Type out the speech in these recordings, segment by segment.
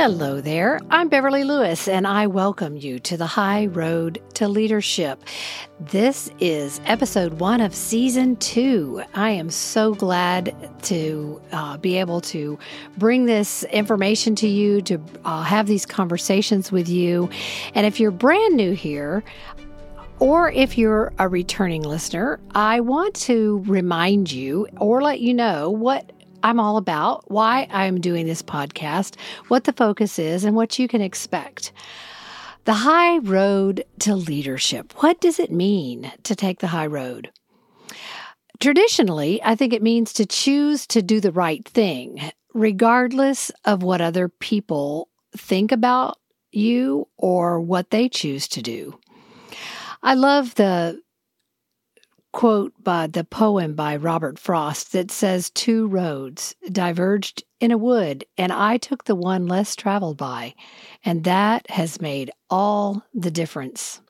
Hello there. I'm Beverly Lewis, and I welcome you to the High Road to Leadership. This is episode one of season two. I am so glad to uh, be able to bring this information to you, to uh, have these conversations with you. And if you're brand new here, or if you're a returning listener, I want to remind you or let you know what I'm all about, why I'm doing this podcast, what the focus is, and what you can expect. The high road to leadership. What does it mean to take the high road? Traditionally, I think it means to choose to do the right thing, regardless of what other people think about you or what they choose to do. I love the quote by the poem by Robert Frost that says two roads diverged in a wood and I took the one less traveled by and that has made all the difference.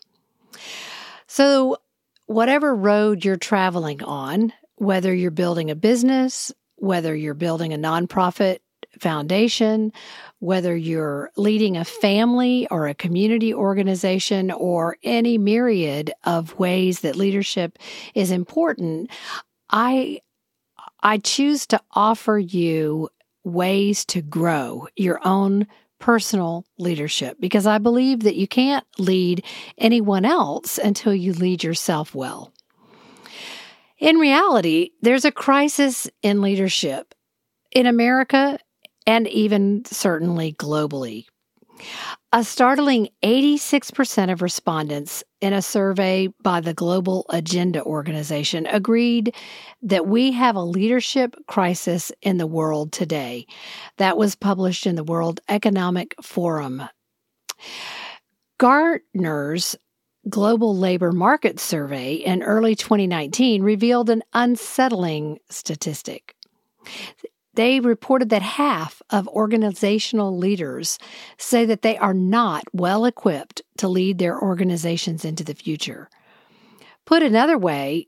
So whatever road you're traveling on, whether you're building a business, whether you're building a nonprofit foundation, whether you're leading a family or a community organization or any myriad of ways that leadership is important, I I choose to offer you ways to grow your own personal leadership because I believe that you can't lead anyone else until you lead yourself well. In reality, there's a crisis in leadership in America and even certainly globally. A startling 86% of respondents in a survey by the Global Agenda Organization agreed that we have a leadership crisis in the world today. That was published in the World Economic Forum. Gartner's Global Labor Market Survey in early 2019 revealed an unsettling statistic. They reported that half of organizational leaders say that they are not well equipped to lead their organizations into the future. Put another way,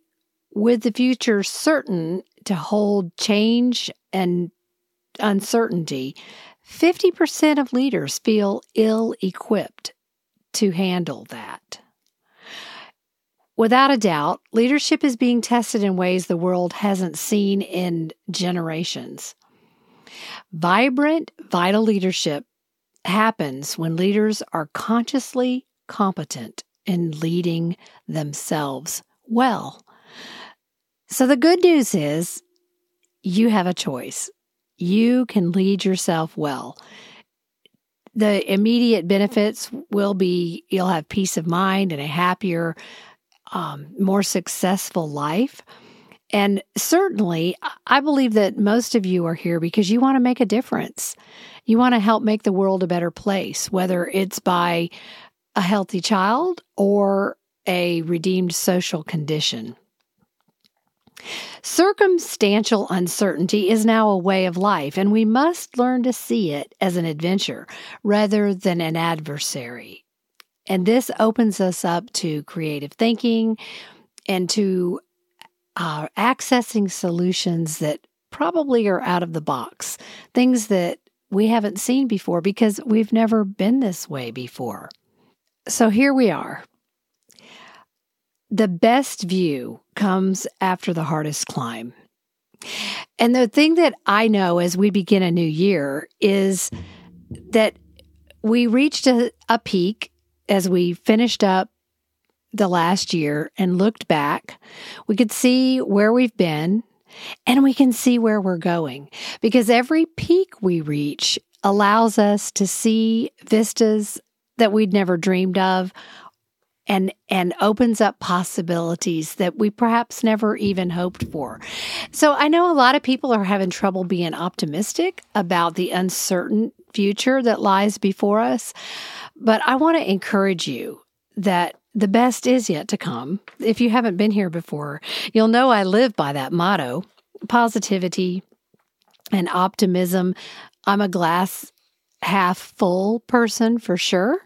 with the future certain to hold change and uncertainty, 50% of leaders feel ill equipped to handle that. Without a doubt, leadership is being tested in ways the world hasn't seen in generations. Vibrant, vital leadership happens when leaders are consciously competent in leading themselves well. So the good news is you have a choice. You can lead yourself well. The immediate benefits will be you'll have peace of mind and a happier, um, more successful life. And certainly, I believe that most of you are here because you want to make a difference. You want to help make the world a better place, whether it's by a healthy child or a redeemed social condition. Circumstantial uncertainty is now a way of life, and we must learn to see it as an adventure rather than an adversary. And this opens us up to creative thinking and to uh, accessing solutions that probably are out of the box, things that we haven't seen before because we've never been this way before. So here we are. The best view comes after the hardest climb. And the thing that I know as we begin a new year is that we reached a, a peak as we finished up the last year and looked back, we could see where we've been and we can see where we're going because every peak we reach allows us to see vistas that we'd never dreamed of and and opens up possibilities that we perhaps never even hoped for. So I know a lot of people are having trouble being optimistic about the uncertain future that lies before us, but I want to encourage you that the best is yet to come. If you haven't been here before, you'll know I live by that motto positivity and optimism. I'm a glass half full person for sure,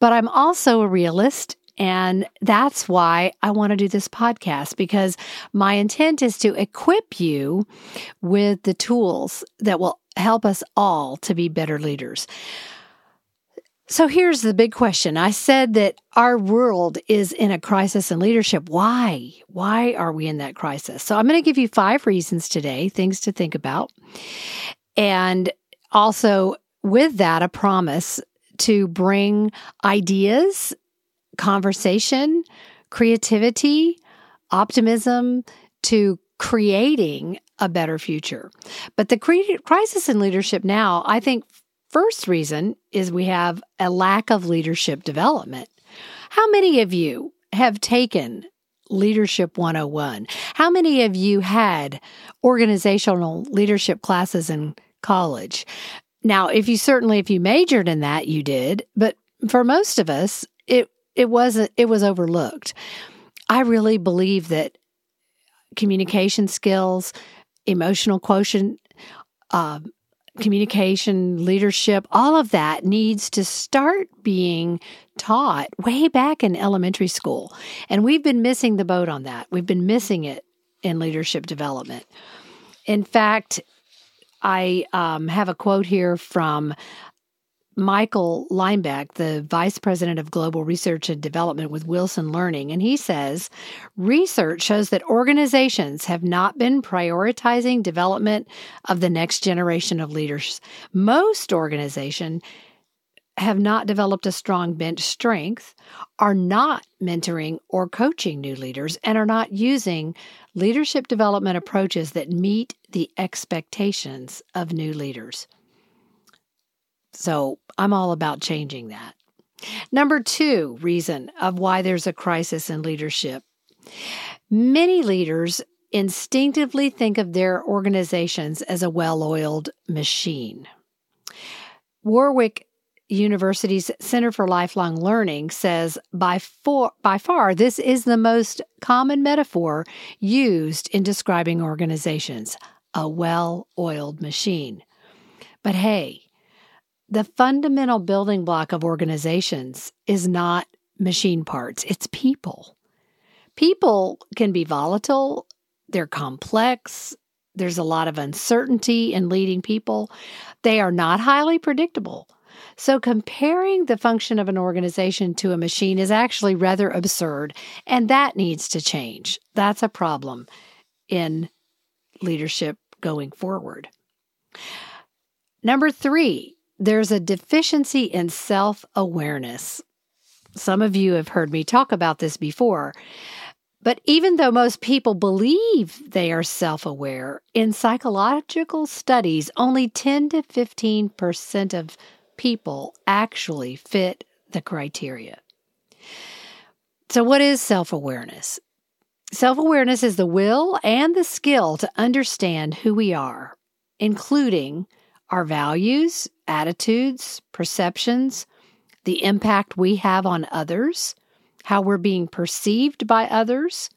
but I'm also a realist. And that's why I want to do this podcast because my intent is to equip you with the tools that will help us all to be better leaders. So here's the big question. I said that our world is in a crisis in leadership. Why? Why are we in that crisis? So I'm going to give you five reasons today, things to think about. And also with that, a promise to bring ideas, conversation, creativity, optimism to creating a better future. But the crisis in leadership now, I think First reason is we have a lack of leadership development. How many of you have taken Leadership 101? How many of you had organizational leadership classes in college? Now, if you certainly if you majored in that, you did, but for most of us, it it wasn't it was overlooked. I really believe that communication skills, emotional quotient, uh, communication, leadership, all of that needs to start being taught way back in elementary school. And we've been missing the boat on that. We've been missing it in leadership development. In fact, I um, have a quote here from Michael Leimbach, the Vice President of Global Research and Development with Wilson Learning, and he says research shows that organizations have not been prioritizing development of the next generation of leaders. Most organizations have not developed a strong bench strength, are not mentoring or coaching new leaders, and are not using leadership development approaches that meet the expectations of new leaders. So I'm all about changing that. Number two reason of why there's a crisis in leadership. Many leaders instinctively think of their organizations as a well oiled machine. Warwick University's Center for Lifelong Learning says by, for, by far this is the most common metaphor used in describing organizations a well oiled machine. But hey, the fundamental building block of organizations is not machine parts, it's people. People can be volatile, they're complex, there's a lot of uncertainty in leading people. They are not highly predictable. So, comparing the function of an organization to a machine is actually rather absurd, and that needs to change. That's a problem in leadership going forward. Number three, there's a deficiency in self awareness. Some of you have heard me talk about this before. But even though most people believe they are self aware, in psychological studies, only 10 to 15% of people actually fit the criteria. So, what is self awareness? Self awareness is the will and the skill to understand who we are, including our values, attitudes, perceptions, the impact we have on others, how we're being perceived by others.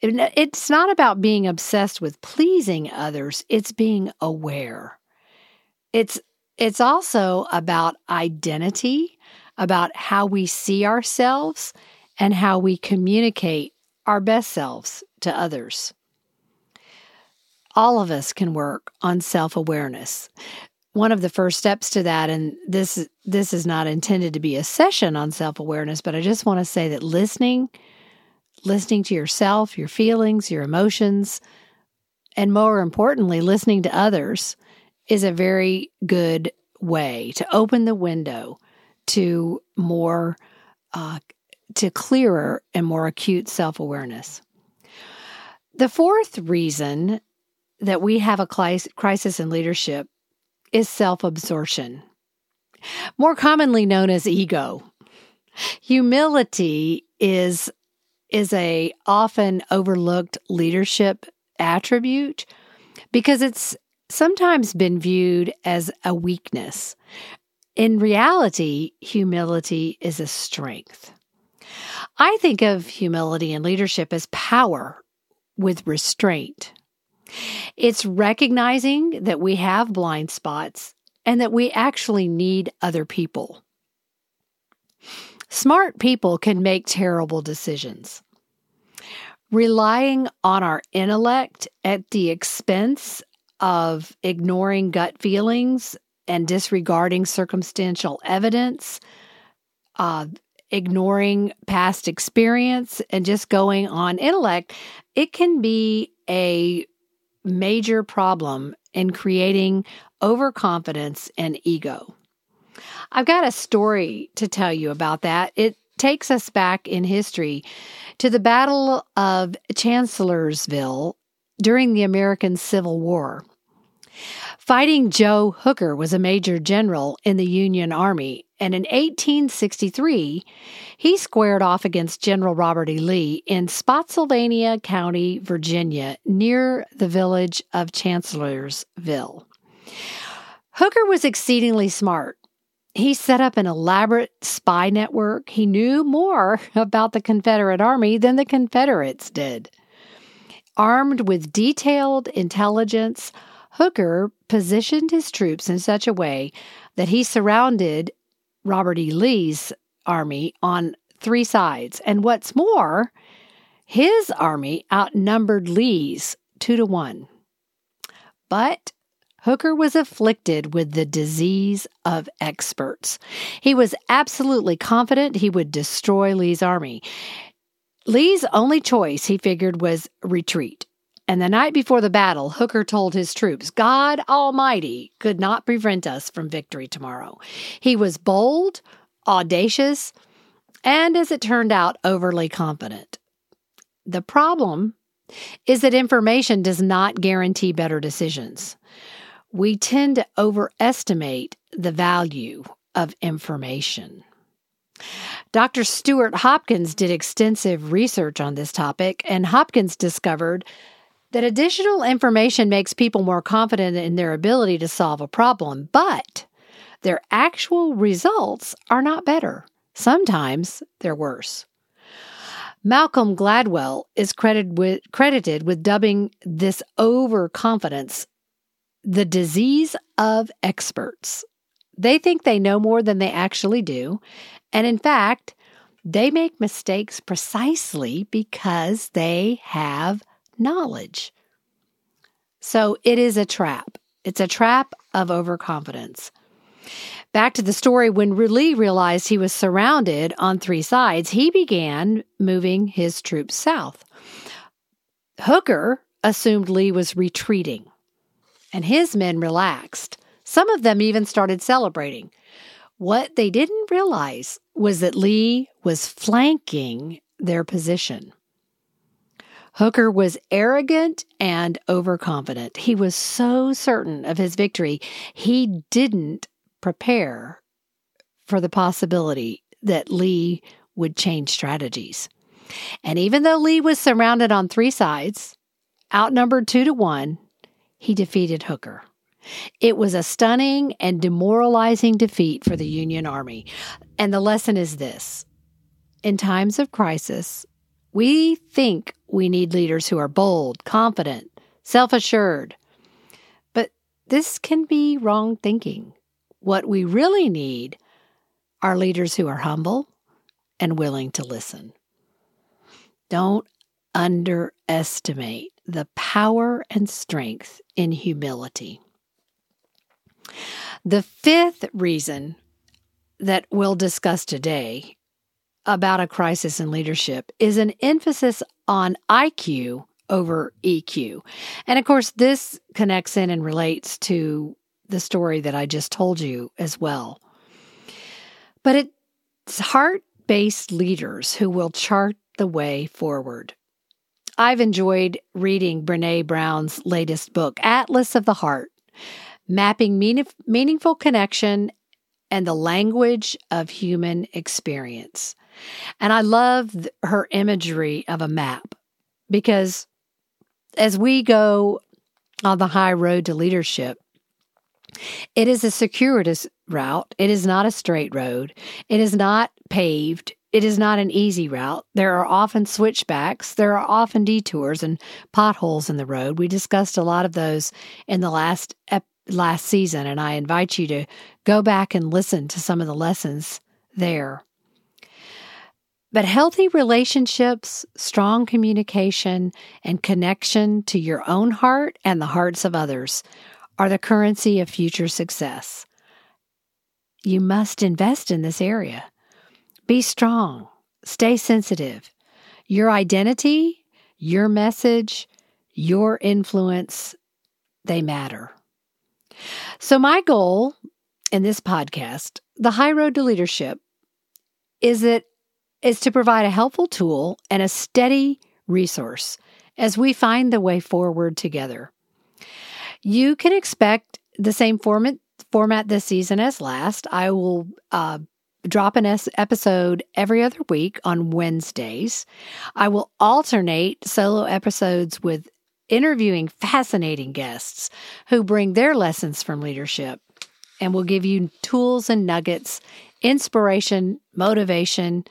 It's not about being obsessed with pleasing others, it's being aware. It's it's also about identity, about how we see ourselves and how we communicate our best selves to others all of us can work on self-awareness. One of the first steps to that and this this is not intended to be a session on self-awareness, but I just want to say that listening listening to yourself, your feelings, your emotions, and more importantly, listening to others is a very good way to open the window to more uh, to clearer and more acute self-awareness. The fourth reason that we have a crisis in leadership is self absorption, more commonly known as ego. Humility is is a often overlooked leadership attribute because it's sometimes been viewed as a weakness. In reality, humility is a strength. I think of humility and leadership as power with restraint. It's recognizing that we have blind spots and that we actually need other people. Smart people can make terrible decisions. Relying on our intellect at the expense of ignoring gut feelings and disregarding circumstantial evidence, uh, ignoring past experience, and just going on intellect, it can be a major problem in creating overconfidence and ego. I've got a story to tell you about that. It takes us back in history to the Battle of Chancellorsville during the American Civil War. Fighting Joe Hooker was a major general in the Union Army, and in 1863, he squared off against General Robert E. Lee in Spotsylvania County, Virginia, near the village of Chancellorsville. Hooker was exceedingly smart. He set up an elaborate spy network. He knew more about the Confederate Army than the Confederates did. Armed with detailed intelligence, Hooker positioned his troops in such a way that he surrounded Robert E. Lee's army on three sides. And what's more, his army outnumbered Lee's two to one. But Hooker was afflicted with the disease of experts. He was absolutely confident he would destroy Lee's army. Lee's only choice, he figured, was retreat. And the night before the battle, Hooker told his troops, God Almighty could not prevent us from victory tomorrow. He was bold, audacious, and as it turned out, overly confident. The problem is that information does not guarantee better decisions. We tend to overestimate the value of information. Dr. Stuart Hopkins did extensive research on this topic, and Hopkins discovered that additional information makes people more confident in their ability to solve a problem, but their actual results are not better. Sometimes they're worse. Malcolm Gladwell is credited with, credited with dubbing this overconfidence the disease of experts. They think they know more than they actually do. And in fact, they make mistakes precisely because they have knowledge. So it is a trap. It's a trap of overconfidence. Back to the story when Lee realized he was surrounded on three sides, he began moving his troops south. Hooker assumed Lee was retreating, and his men relaxed. Some of them even started celebrating. What they didn't realize was that Lee was flanking their position. Hooker was arrogant and overconfident. He was so certain of his victory, he didn't prepare for the possibility that Lee would change strategies. And even though Lee was surrounded on three sides, outnumbered two to one, he defeated Hooker. It was a stunning and demoralizing defeat for the Union Army. And the lesson is this in times of crisis, we think we need leaders who are bold, confident, self assured. But this can be wrong thinking. What we really need are leaders who are humble and willing to listen. Don't underestimate the power and strength in humility. The fifth reason that we'll discuss today about a crisis in leadership is an emphasis on IQ over EQ. And of course, this connects in and relates to the story that I just told you as well. But it's heart based leaders who will chart the way forward. I've enjoyed reading Brene Brown's latest book, Atlas of the Heart, mapping mean- meaningful connection and the language of human experience. And I love her imagery of a map because as we go on the high road to leadership, it is a circuitous route. It is not a straight road. It is not paved. It is not an easy route. There are often switchbacks. There are often detours and potholes in the road. We discussed a lot of those in the last ep- last season, and I invite you to go back and listen to some of the lessons there. But healthy relationships, strong communication, and connection to your own heart and the hearts of others are the currency of future success. You must invest in this area. Be strong, stay sensitive. Your identity, your message, your influence, they matter. So, my goal in this podcast, The High Road to Leadership, is that is to provide a helpful tool and a steady resource as we find the way forward together. You can expect the same format format this season as last. I will uh, drop an episode every other week on Wednesdays. I will alternate solo episodes with interviewing fascinating guests who bring their lessons from leadership and will give you tools and nuggets, inspiration, motivation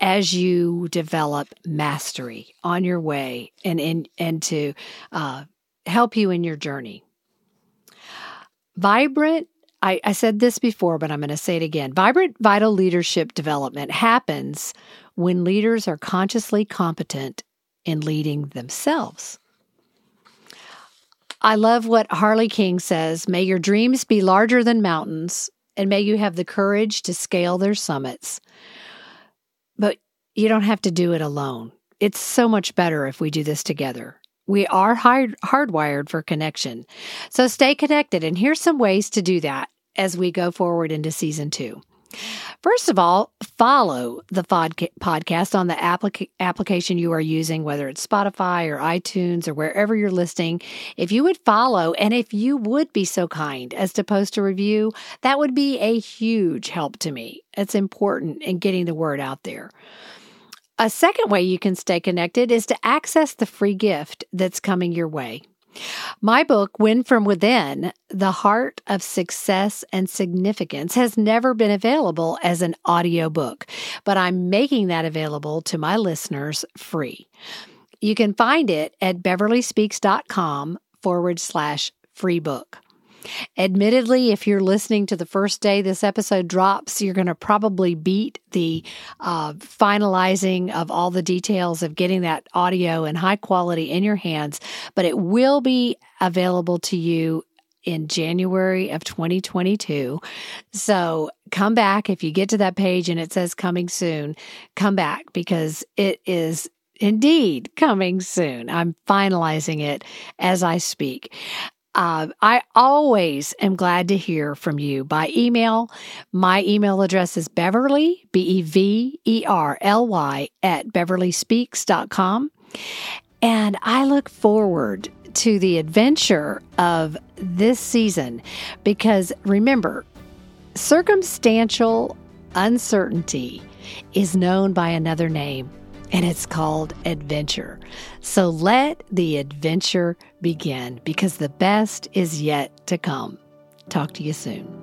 as you develop mastery on your way and in and to uh, help you in your journey. Vibrant I, I, said this before, but I'm going to say it again. Vibrant, vital leadership development happens when leaders are consciously competent in leading themselves. I love what Harley King says May your dreams be larger than mountains, and may you have the courage to scale their summits. But you don't have to do it alone. It's so much better if we do this together. We are hard, hardwired for connection. So stay connected. And here's some ways to do that as we go forward into season two. First of all, follow the podcast on the applica- application you are using, whether it's Spotify or iTunes or wherever you're listening. If you would follow and if you would be so kind as to post a review, that would be a huge help to me. It's important in getting the word out there. A second way you can stay connected is to access the free gift that's coming your way. My book, Win from Within The Heart of Success and Significance, has never been available as an audio book, but I'm making that available to my listeners free. You can find it at beverlyspeaks.com forward slash free book. Admittedly, if you're listening to the first day this episode drops, you're going to probably beat the uh, finalizing of all the details of getting that audio and high quality in your hands, but it will be available to you in January of 2022. So come back if you get to that page and it says coming soon, come back because it is indeed coming soon. I'm finalizing it as I speak. Uh, I always am glad to hear from you by email. My email address is Beverly, B E V E R L Y, at beverlyspeaks.com. And I look forward to the adventure of this season because remember, circumstantial uncertainty is known by another name and it's called Adventure. So let the adventure begin because the best is yet to come. Talk to you soon.